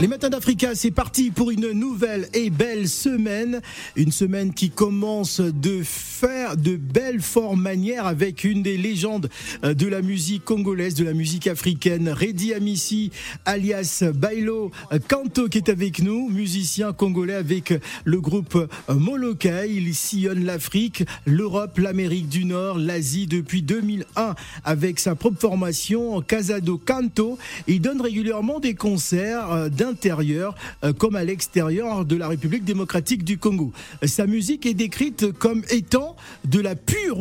Les matins d'Africa, c'est parti pour une nouvelle et belle semaine. Une semaine qui commence de faire de belles formes manières avec une des légendes euh, de la musique congolaise, de la musique africaine, Redi Amissi, alias Bailo Kanto, qui est avec nous, musicien congolais avec le groupe Molokai. Il sillonne l'Afrique, l'Europe, l'Amérique du Nord, l'Asie depuis 2001 avec sa propre formation Casado Canto. Il donne régulièrement des concerts euh, d'un intérieur euh, comme à l'extérieur de la République démocratique du Congo. Sa musique est décrite comme étant de la pure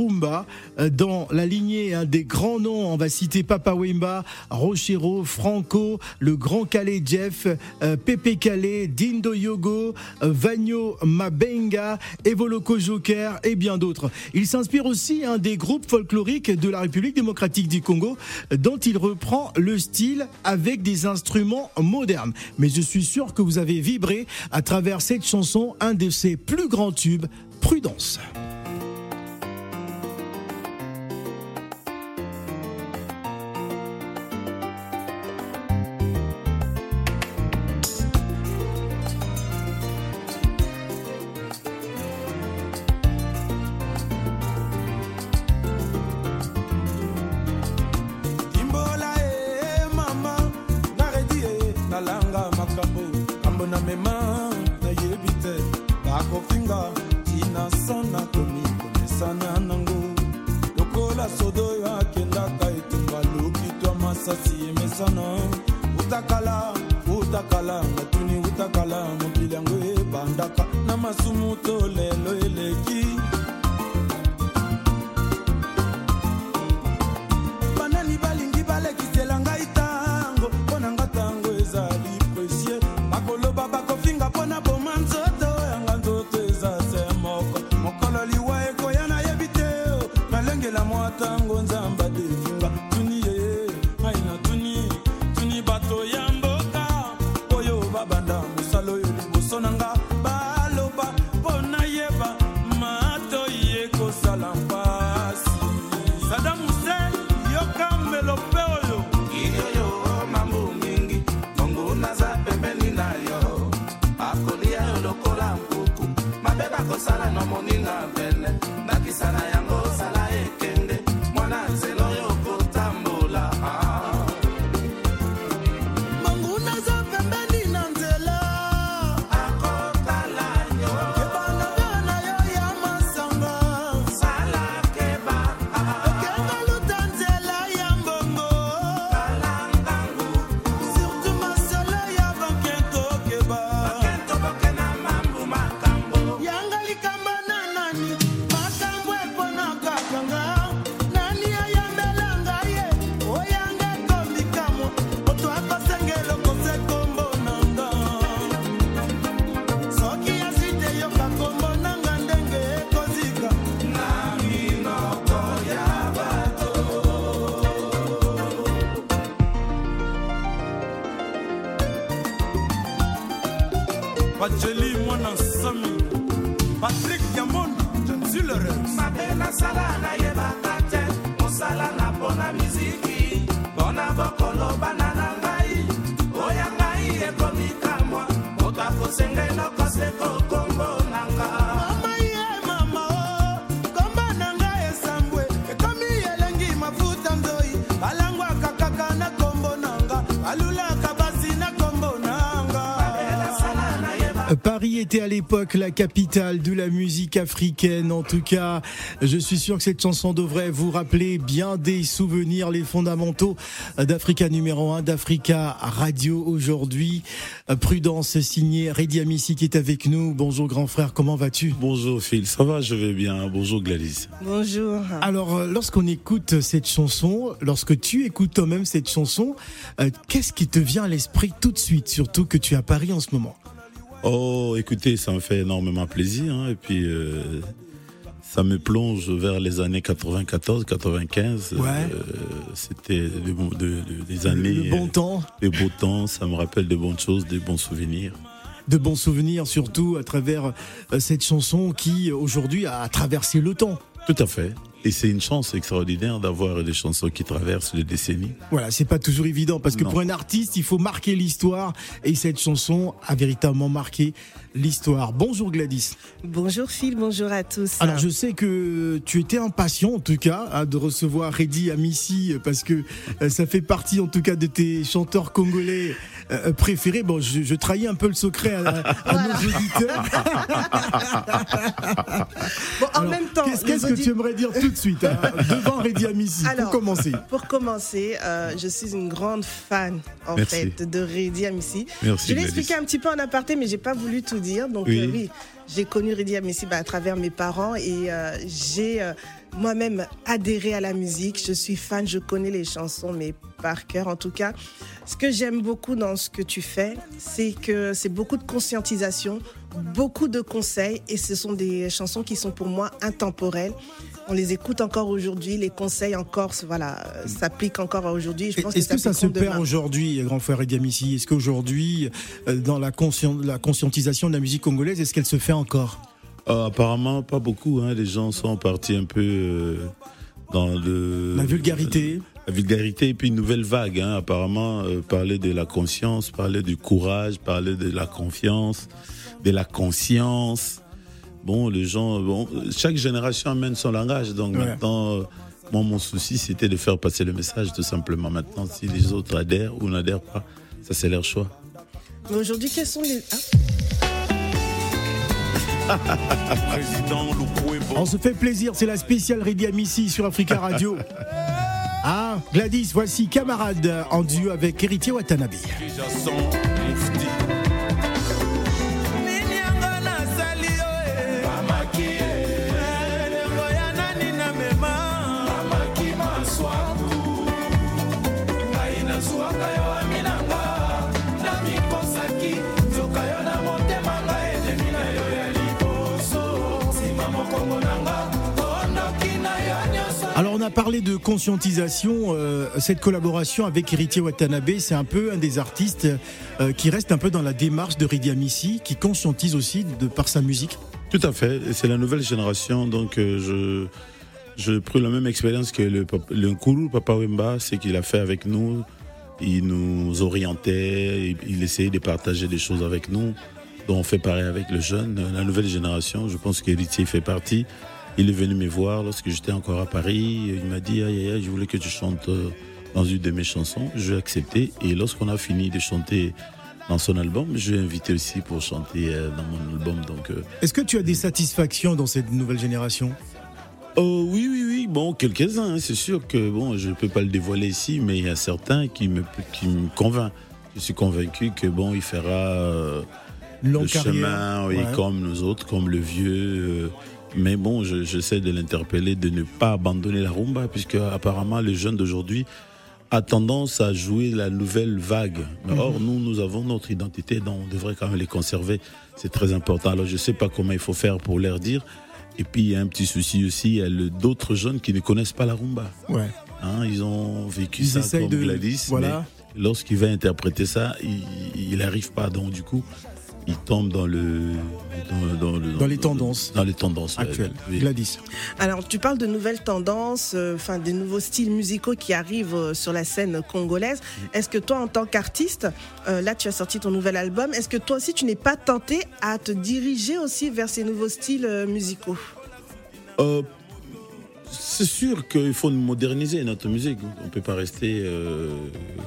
euh, dans la lignée hein, des grands noms. On va citer Papa Wemba, Rochero, Franco, le Grand Calais Jeff, euh, Pepe Calais, Dindo Yogo, Vagno Mabenga, Evoloko Joker et bien d'autres. Il s'inspire aussi hein, des groupes folkloriques de la République démocratique du Congo dont il reprend le style avec des instruments modernes mais je suis sûr que vous avez vibré à travers cette chanson, un de ses plus grands tubes, Prudence. bajeli mwana nsomi patrik yambondo jansilere mabe nasala nayebaka te mosala na mpona miziki. Mpona bokolobana na ngai. Oya ngai ekomikamwa moto akosengai nokose kokoma. Paris était à l'époque la capitale de la musique africaine. En tout cas, je suis sûr que cette chanson devrait vous rappeler bien des souvenirs, les fondamentaux d'Africa numéro 1, d'Africa Radio aujourd'hui. Prudence signée Redi Amissi qui est avec nous. Bonjour grand frère, comment vas-tu? Bonjour Phil, ça va, je vais bien. Bonjour Gladys. Bonjour. Alors, lorsqu'on écoute cette chanson, lorsque tu écoutes toi-même cette chanson, euh, qu'est-ce qui te vient à l'esprit tout de suite, surtout que tu es à Paris en ce moment? Oh, écoutez, ça me fait énormément plaisir. Hein, et puis, euh, ça me plonge vers les années 94, 95. Ouais. Euh, C'était de, de, des années. Le bon temps. Des beaux temps. Ça me rappelle de bonnes choses, des bons souvenirs. De bons souvenirs, surtout à travers euh, cette chanson qui, aujourd'hui, a traversé le temps. Tout à fait. Et c'est une chance extraordinaire d'avoir des chansons qui traversent les décennies. Voilà, c'est pas toujours évident parce que pour un artiste, il faut marquer l'histoire et cette chanson a véritablement marqué l'histoire. Bonjour Gladys. Bonjour Phil, bonjour à tous. Alors je sais que tu étais impatient en tout cas hein, de recevoir Reddy Amissi parce que euh, ça fait partie en tout cas de tes chanteurs congolais euh, préférés. Bon, je, trahis un peu le secret à, nos auditeurs. bon, en même temps, qu'est-ce que tu aimerais dire tout de suite hein, devant Reddy Amissi pour commencer Pour commencer, euh, je suis une grande fan en fait de Reddy Amissi. je l'ai expliqué un petit peu en aparté, mais j'ai pas voulu tout dire. Donc oui, oui j'ai connu Reddy Amissi bah, à travers mes parents et j'ai moi-même adhéré à la musique. Je suis fan, je connais les chansons, mais par cœur en tout cas. Ce que j'aime beaucoup dans ce que tu fais, c'est que c'est beaucoup de conscientisation, beaucoup de conseils et ce sont des chansons qui sont pour moi intemporelles. On les écoute encore aujourd'hui, les conseils encore, voilà, s'appliquent encore aujourd'hui. Est-ce que, ça, se perd aujourd'hui, grand frère Ediamissi Est-ce qu'aujourd'hui, euh, dans la, la conscientisation de la musique congolaise, est-ce qu'elle se fait encore? Euh, apparemment, pas beaucoup. Hein. Les gens sont partis un peu euh, dans le. La vulgarité. La vulgarité et puis une nouvelle vague. Hein. Apparemment, euh, parler de la conscience, parler du courage, parler de la confiance, de la conscience. Bon, les gens, bon, chaque génération amène son langage. Donc maintenant, moi, mon souci, c'était de faire passer le message tout simplement. Maintenant, si les autres adhèrent ou n'adhèrent pas, ça c'est leur choix. Mais aujourd'hui, quels sont les. On se fait plaisir, c'est la spéciale Ready Amissi sur Africa Radio. Ah, Gladys, voici Camarade en duo avec Héritier Watanabe. A parlé de conscientisation, euh, cette collaboration avec Héritier Watanabe, c'est un peu un des artistes euh, qui reste un peu dans la démarche de Ridi Amissi, qui conscientise aussi de par sa musique. Tout à fait, c'est la nouvelle génération, donc euh, je je prends la même expérience que le, le Papa Wemba, c'est qu'il a fait avec nous. Il nous orientait, il essayait de partager des choses avec nous. Donc on fait pareil avec le jeune, la nouvelle génération. Je pense qu'Héritier fait partie. Il est venu me voir lorsque j'étais encore à Paris. Il m'a dit, aïe, aïe, je voulais que tu chantes euh, dans une de mes chansons. Je l'ai accepté. Et lorsqu'on a fini de chanter dans son album, je l'ai invité aussi pour chanter euh, dans mon album. Donc, euh, Est-ce que tu as des satisfactions dans cette nouvelle génération? Oh oui, oui, oui. Bon, quelques-uns. Hein. C'est sûr que bon, je ne peux pas le dévoiler ici, mais il y a certains qui me, qui me convainquent. Je suis convaincu que bon, il fera le chemin, oui, comme nous autres, comme le vieux. Mais bon, j'essaie de l'interpeller de ne pas abandonner la rumba, puisque apparemment les jeunes d'aujourd'hui a tendance à jouer la nouvelle vague. Mhm. Or, nous, nous avons notre identité, donc on devrait quand même les conserver. C'est très important. Alors, je ne sais pas comment il faut faire pour leur dire. Et puis, il y a un petit souci aussi, il y a d'autres jeunes qui ne connaissent pas la rumba. Ouais. Hein, ils ont vécu ça comme Gladys, voilà. lorsqu'il va interpréter ça, il n'arrive pas. Donc, du coup, il tombe dans le dans, les tendances dans les tendances actuelles. Gladys. Alors tu parles de nouvelles tendances, euh, enfin des nouveaux styles musicaux qui arrivent euh, sur la scène congolaise. Est-ce que toi en tant qu'artiste, euh, là tu as sorti ton nouvel album, est-ce que toi aussi tu n'es pas tenté à te diriger aussi vers ces nouveaux styles musicaux? C'est sûr qu'il faut moderniser notre musique. On ne peut pas rester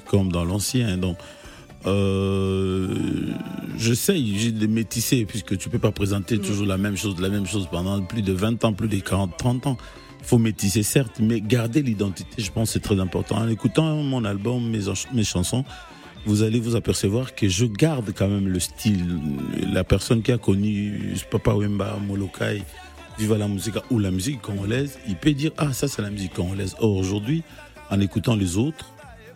comme dans l'ancien. Donc, euh, j'essaye de métisser puisque tu peux pas présenter toujours la même chose, la même chose pendant plus de 20 ans, plus de 40, 30 ans. Il faut métisser certes, mais garder l'identité, je pense, c'est très important. En écoutant mon album, mes, mes chansons, vous allez vous apercevoir que je garde quand même le style. La personne qui a connu Papa Wemba, Molokai, Viva la musique ou la musique congolaise, il peut dire ah ça c'est la musique congolaise. Or aujourd'hui, en écoutant les autres,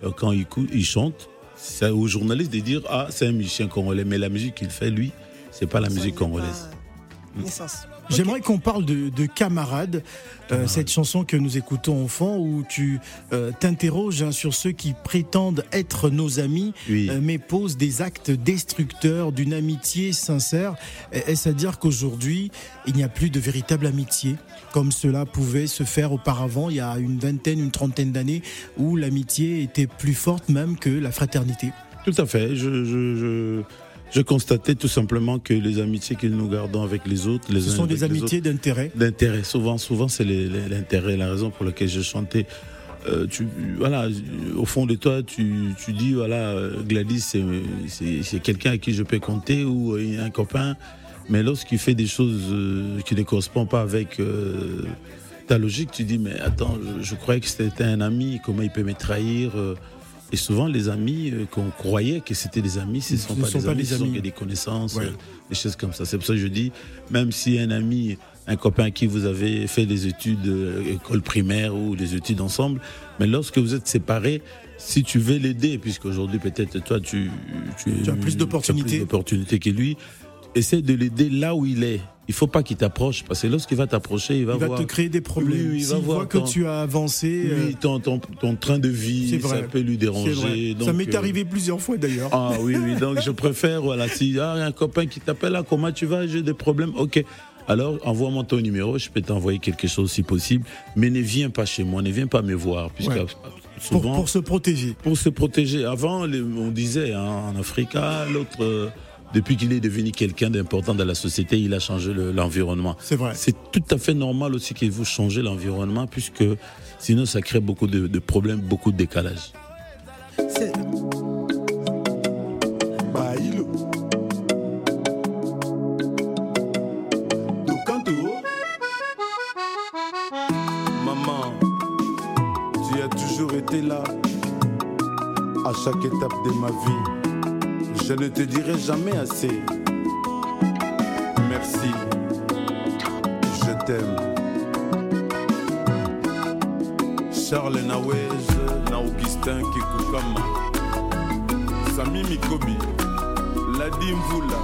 euh, quand ils, ils chantent, c'est aux journalistes de dire ah c'est un musicien congolais, mais la musique qu'il fait lui, c'est pas la musique congolaise. Naissance. J'aimerais qu'on parle de, de camarades. Euh, cette chanson que nous écoutons enfant, où tu euh, t'interroges hein, sur ceux qui prétendent être nos amis, euh, mais posent des actes destructeurs d'une amitié sincère. Est-ce à dire qu'aujourd'hui, il n'y a plus de véritable amitié, comme cela pouvait se faire auparavant, il y a une vingtaine, une trentaine d'années, où l'amitié était plus forte même que la fraternité? Tout à fait. je, je... Je constatais tout simplement que les amitiés que nous gardons avec les autres, les ce sont des amitiés d'intérêt. D'intérêt. Souvent, souvent, c'est l'intérêt, la raison pour laquelle je chantais. Euh, tu, voilà, au fond de toi, tu, tu dis voilà, Gladys, c'est quelqu'un à qui je peux compter ou euh, un copain. Mais lorsqu'il fait des choses euh, qui ne correspondent pas avec ta logique, tu dis mais attends, je, je croyais que c'était un ami, comment il peut me trahir et souvent, les amis euh, qu'on croyait que c'était des amis, ce ne sont, pas, des amis, ce sont des connaissances, euh, des choses comme ça. C'est pour ça que je dis, même si un ami, un copain qui vous avez fait des études, euh, école primaire ou des études ensemble, mais lorsque vous êtes séparés, si tu veux l'aider, puisqu'aujourd'hui peut-être toi tu, tu, tu, as plus d'opportunités que lui, essaie de l'aider là où il est. Il faut pas qu'il t'approche parce que lorsqu'il va t'approcher, il va, il va te créer des problèmes. il va voir que tu as avancé. Oui, euh, ton, ton, train de vie, ça peut lui déranger. ça m'est euh, arrivé plusieurs fois d'ailleurs. Ah oui, oui. Donc je préfère, voilà, si y a un copain qui t'appelle là, comment tu vas, j'ai des problèmes, ok. Alors envoie-moi ton numéro, je peux t'envoyer quelque chose si possible, mais ne viens pas chez moi, ne viens pas me voir, puisque souvent pour, se protéger. Pour se protéger. Avant, on disait hein, en Afrique, ah, l'autre. Depuis qu'il est devenu quelqu'un d'important dans la société, il a changé l'environnement. c'est vrai. C'est tout à fait normal aussi que vous changez l'environnement, puisque sinon ça crée beaucoup de, problèmes, beaucoup de décalage. Maman, tu as toujours été là à chaque étape de ma vie je ne te dirai jamais assez. Merci. Je t'aime. Charles Nawez, na Augustin Kikukama. Sami Mikobi. Ladi Mvula,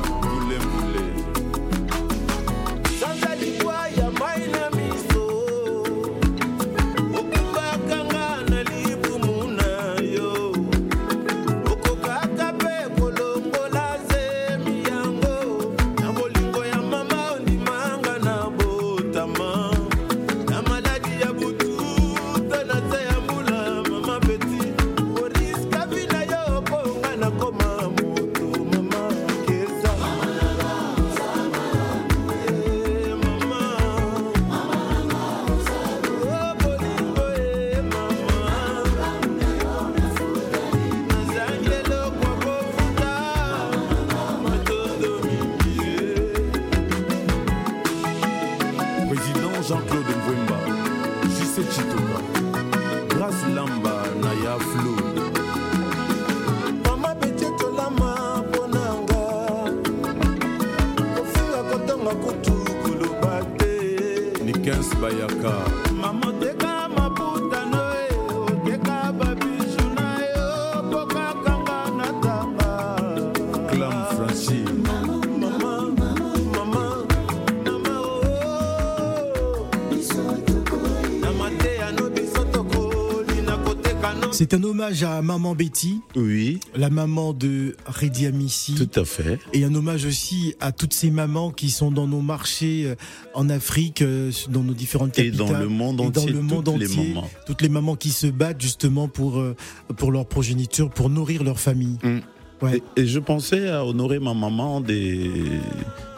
C'est un hommage à Maman Betty. Oui. La maman de Redi Amissi. Tout à fait. Et un hommage aussi à toutes ces mamans qui sont dans nos marchés euh, en Afrique, euh, dans nos différentes capitales. Et dans le monde entier. dans le monde toutes entier. Les mamans. Toutes les mamans qui se battent justement pour, euh, pour leur progéniture, pour nourrir leur famille. Mm. Ouais. Et, je pensais à honorer ma maman des,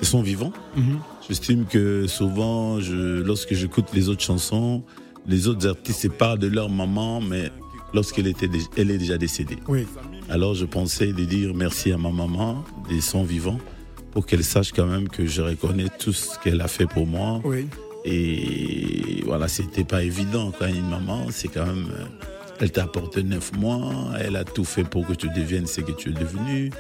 de son vivant. Mm-hmm. J'estime que souvent, je, lorsque j'écoute les autres chansons, les autres artistes parlent de leur maman, mais lorsqu'elle était, elle est déjà décédée. Oui. Alors je pensais de dire merci à ma maman, des sons vivants, pour qu'elle sache quand même que je reconnais tout ce qu'elle a fait pour moi. Oui. Et voilà, c'était pas évident quand une maman, c'est quand même, euh, elle t'a apporté neuf mois, elle a tout fait pour que tu deviennes ce que tu es devenu.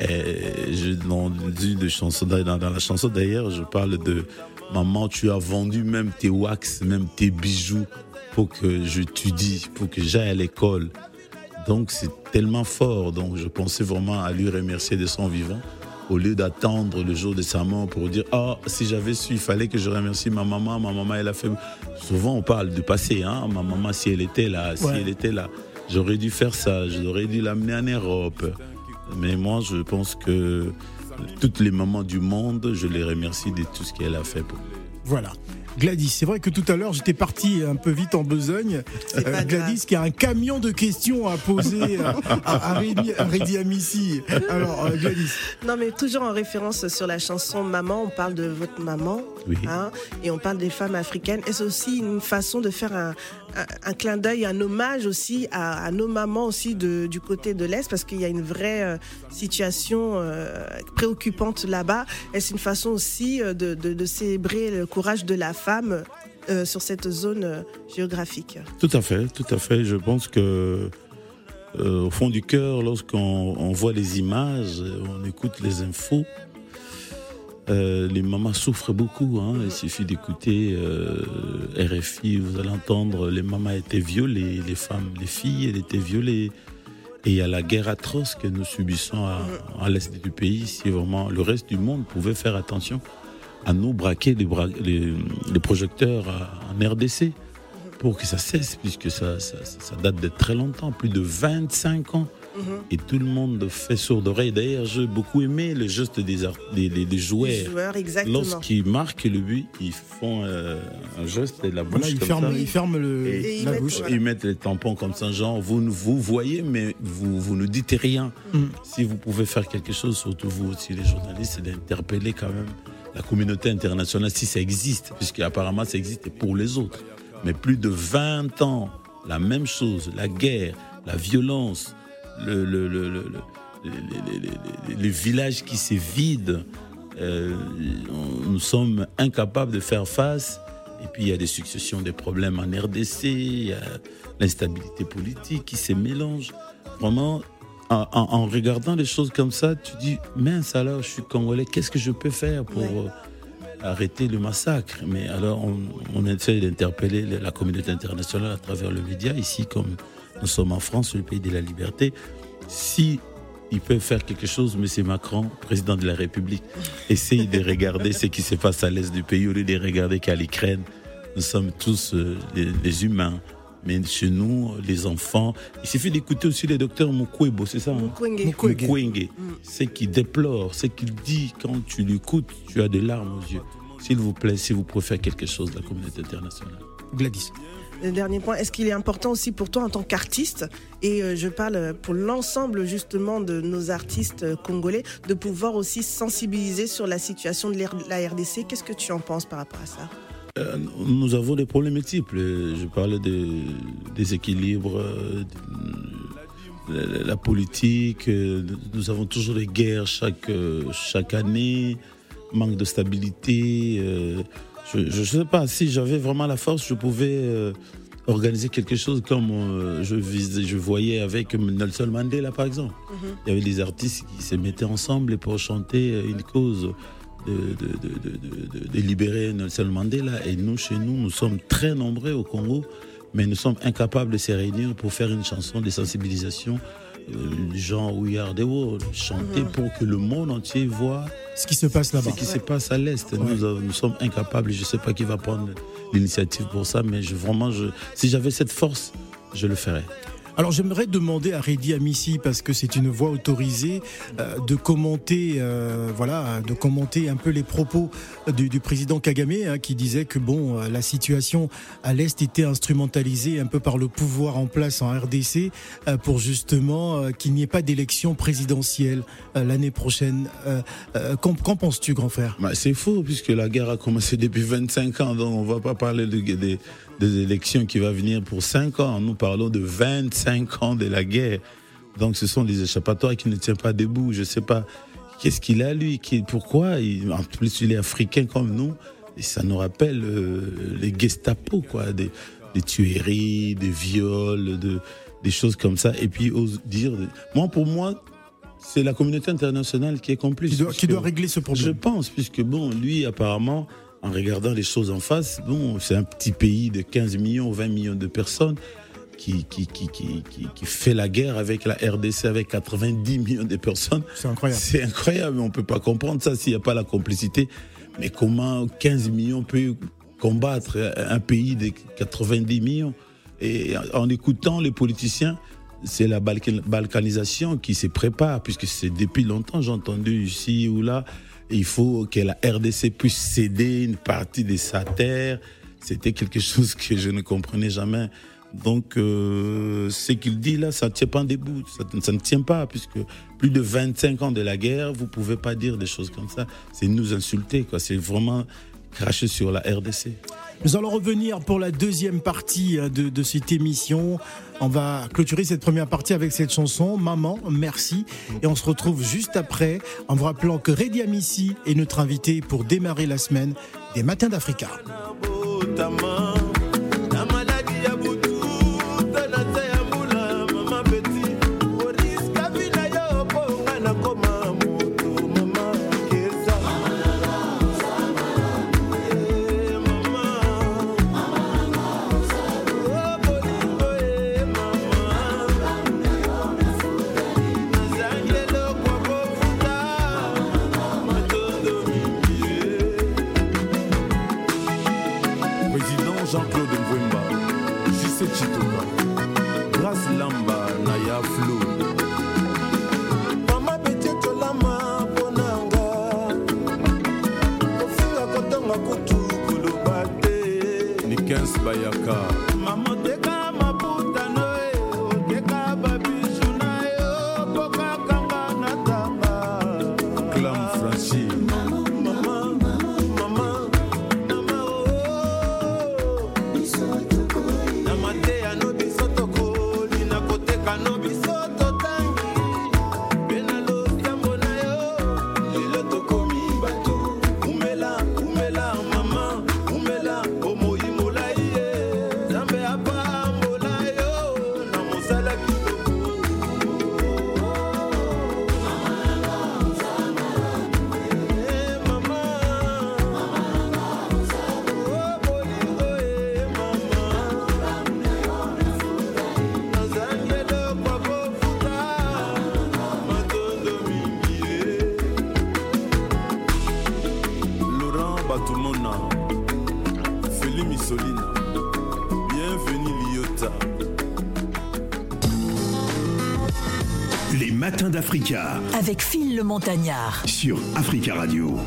Et je, dans, dans, dans la chanson d'ailleurs, je parle de maman, tu as vendu même tes wax, même tes bijoux pour que j'étudie, pour que j'aille à l'école. Donc c'est tellement fort. Donc je pensais vraiment à lui remercier de son vivant au lieu d'attendre le jour de sa mort pour dire Ah, si j'avais su, il fallait que je remercie ma maman. Ma maman, elle a fait. Souvent, on parle du passé. Hein? Ma maman, si elle était là, si elle était là, j'aurais dû faire ça, j'aurais dû l'amener en Europe. Mais moi, je pense que toutes les mamans du monde, je les remercie de tout ce qu'elle a fait pour Voilà. Gladys, c'est vrai que tout à l'heure j'étais parti un peu vite en besogne. Euh, Gladys qui a un camion de questions à poser à, à, à Amissi. Alors euh, Gladys. Non mais toujours en référence sur la chanson Maman, on parle de votre maman hein, et on parle des femmes africaines. Et c'est aussi une façon de faire un, un, clin d'œil, un hommage aussi à, nos mamans aussi de, du côté de l'Est parce qu'il y a une vraie euh, situation préoccupante là-bas. Et c'est une façon aussi de, de, de célébrer le courage de la femme euh, sur cette zone euh, géographique. Tout à fait, tout à fait. Je pense que euh, au fond du cœur, lorsqu'on voit les images, on écoute les infos, les mamans souffrent beaucoup. Hein. Il suffit d'écouter RFI, vous allez entendre les mamans étaient violées, les femmes, les filles, elles étaient violées. Et il y a la guerre atroce que nous subissons à, à l'est du pays. Si vraiment le reste du monde pouvait faire attention à nous braquer les, projecteurs en RDC pour que ça cesse, puisque ça, ça, date de très longtemps, plus de 25 ans. Mhm. Et tout le monde fait sourd d'oreille. D'ailleurs, j'ai beaucoup aimé le geste des, des, des, joueurs. Lorsqu'ils marquent le but, ils font euh, un geste de la bouche. ils, ferment, ils, ferment, le, la bouche. Ils mettent les tampons comme ça, genre, vous, vous voyez, mais vous, vous ne dites rien. Mhm. Si vous pouvez faire quelque chose, surtout vous aussi, les journalistes, c'est d'interpeller quand même la communauté internationale, si ça existe, puisque apparemment ça existe pour les autres. Mais plus de 20 ans, la même chose, la guerre, la violence, le, le, le, les villages qui se vident, euh, nous sommes incapables de faire face. Et puis il y a des successions de problèmes en RDC, l'instabilité politique qui se mélange. Vraiment, en, regardant les choses comme ça, tu dis, mince alors, je suis congolais, qu'est-ce que je peux faire pour euh, arrêter le massacre? Mais alors, on, on essaie d'interpeller la communauté internationale à travers le média, ici, comme nous sommes en France, le pays de la liberté. Si il peut faire quelque chose, M. Macron, président de la République, essaye de regarder ce qui se passe à l'est du pays au lieu de regarder qu'à l'Ukraine. Nous sommes tous euh, des humains. Mais chez nous, les enfants, il suffit d'écouter aussi le docteur Mukwebo, c'est ça hein? Mukwege. Mm. Ce qu'il déplore, ce qu'il dit, quand tu l'écoutes, tu as des larmes aux yeux. S'il vous plaît, si vous pouvez faire quelque chose de la communauté internationale. Gladys. Le dernier point, est-ce qu'il est important aussi pour toi en tant qu'artiste, et euh, je parle pour l'ensemble justement de nos artistes euh, congolais, de pouvoir aussi sensibiliser sur la situation de la RDC Qu'est-ce que tu en penses par rapport à ça? Nous avons des problèmes multiples. Je parlais des équilibres, de la politique. Nous avons toujours des guerres chaque, chaque année, manque de stabilité. Euh, je ne sais pas, si j'avais vraiment la force, je pouvais euh, organiser quelque chose comme je, je voyais avec Nelson Mandela, par exemple. Mhm. Il y avait des artistes qui se mettaient ensemble pour chanter une cause de, de, libérer Nelson Mandela. Et nous, chez nous, nous sommes très nombreux au Congo, mais nous sommes incapables de se réunir pour faire une chanson de sensibilisation euh, genre We Are the World, chanter mhm. pour que le monde entier voit ce qui se passe là-bas. Ce qui se passe à l'Est. Nous, nous, sommes incapables, je ne sais pas qui va prendre l'initiative pour ça, mais je, vraiment, je, si j'avais cette force, je le ferais. Alors j'aimerais demander à Reddy Amissi, parce que c'est une voix autorisée, euh, de commenter, euh, voilà, de commenter un peu les propos du, président Kagame, hein, qui disait que bon, euh, la situation à l'est était instrumentalisée un peu par le pouvoir en place en RDC pour justement qu'il n'y ait pas d'élection présidentielle l'année prochaine. Qu'en penses-tu, grand frère? Bah, C'est faux, puisque la guerre a commencé depuis 25 ans, donc on ne va pas parler de, de, des élections qui va venir pour 5 ans. Nous parlons de 25 ans de la guerre. Donc ce sont des échappatoires qui ne tiennent pas debout. Je ne sais pas qu'est-ce qu'il a lui, qui, pourquoi? en plus, il est africain comme nous. Et ça nous rappelle euh, les Gestapo, quoi, des, tueries, des viols, de, des choses comme ça. Et puis, ose dire, moi, pour moi, c'est la communauté internationale qui est complice. Qui doit, qui doit régler ce problème. Je pense, puisque bon, lui, apparemment, en regardant les choses en face, bon, c'est un petit pays de 15 millions, 20 millions de personnes. qui, qui, qui, qui, fait la guerre avec la RDC, avec 90 millions de personnes. C'est incroyable. C'est incroyable, on ne peut pas comprendre ça s'il n'y a pas la complicité. Mais comment 15 millions peut combattre un pays de 90 millions? Et en écoutant les politiciens, c'est la balkanisation qui se prépare, puisque c'est depuis longtemps, j'ai entendu ici ou là, il faut que la RDC puisse céder une partie de sa terre. C'était quelque chose que je ne comprenais jamais. Donc, euh, ce qu'il dit là, ça ne tient pas debout. Ça, ça, ne tient pas, puisque plus de 25 ans de la guerre, vous ne pouvez pas dire des choses comme ça. C'est nous insulter, quoi. C'est vraiment cracher sur la RDC. Nous allons revenir pour la deuxième partie euh, de, cette émission. On va clôturer cette première partie avec cette chanson, Maman, merci. Et on se retrouve juste après en vous rappelant que Redi Amissi est notre invité pour démarrer la semaine des Matins d'Africa. influenced by your car. Avec Phil le Montagnard. Sur Africa Radio.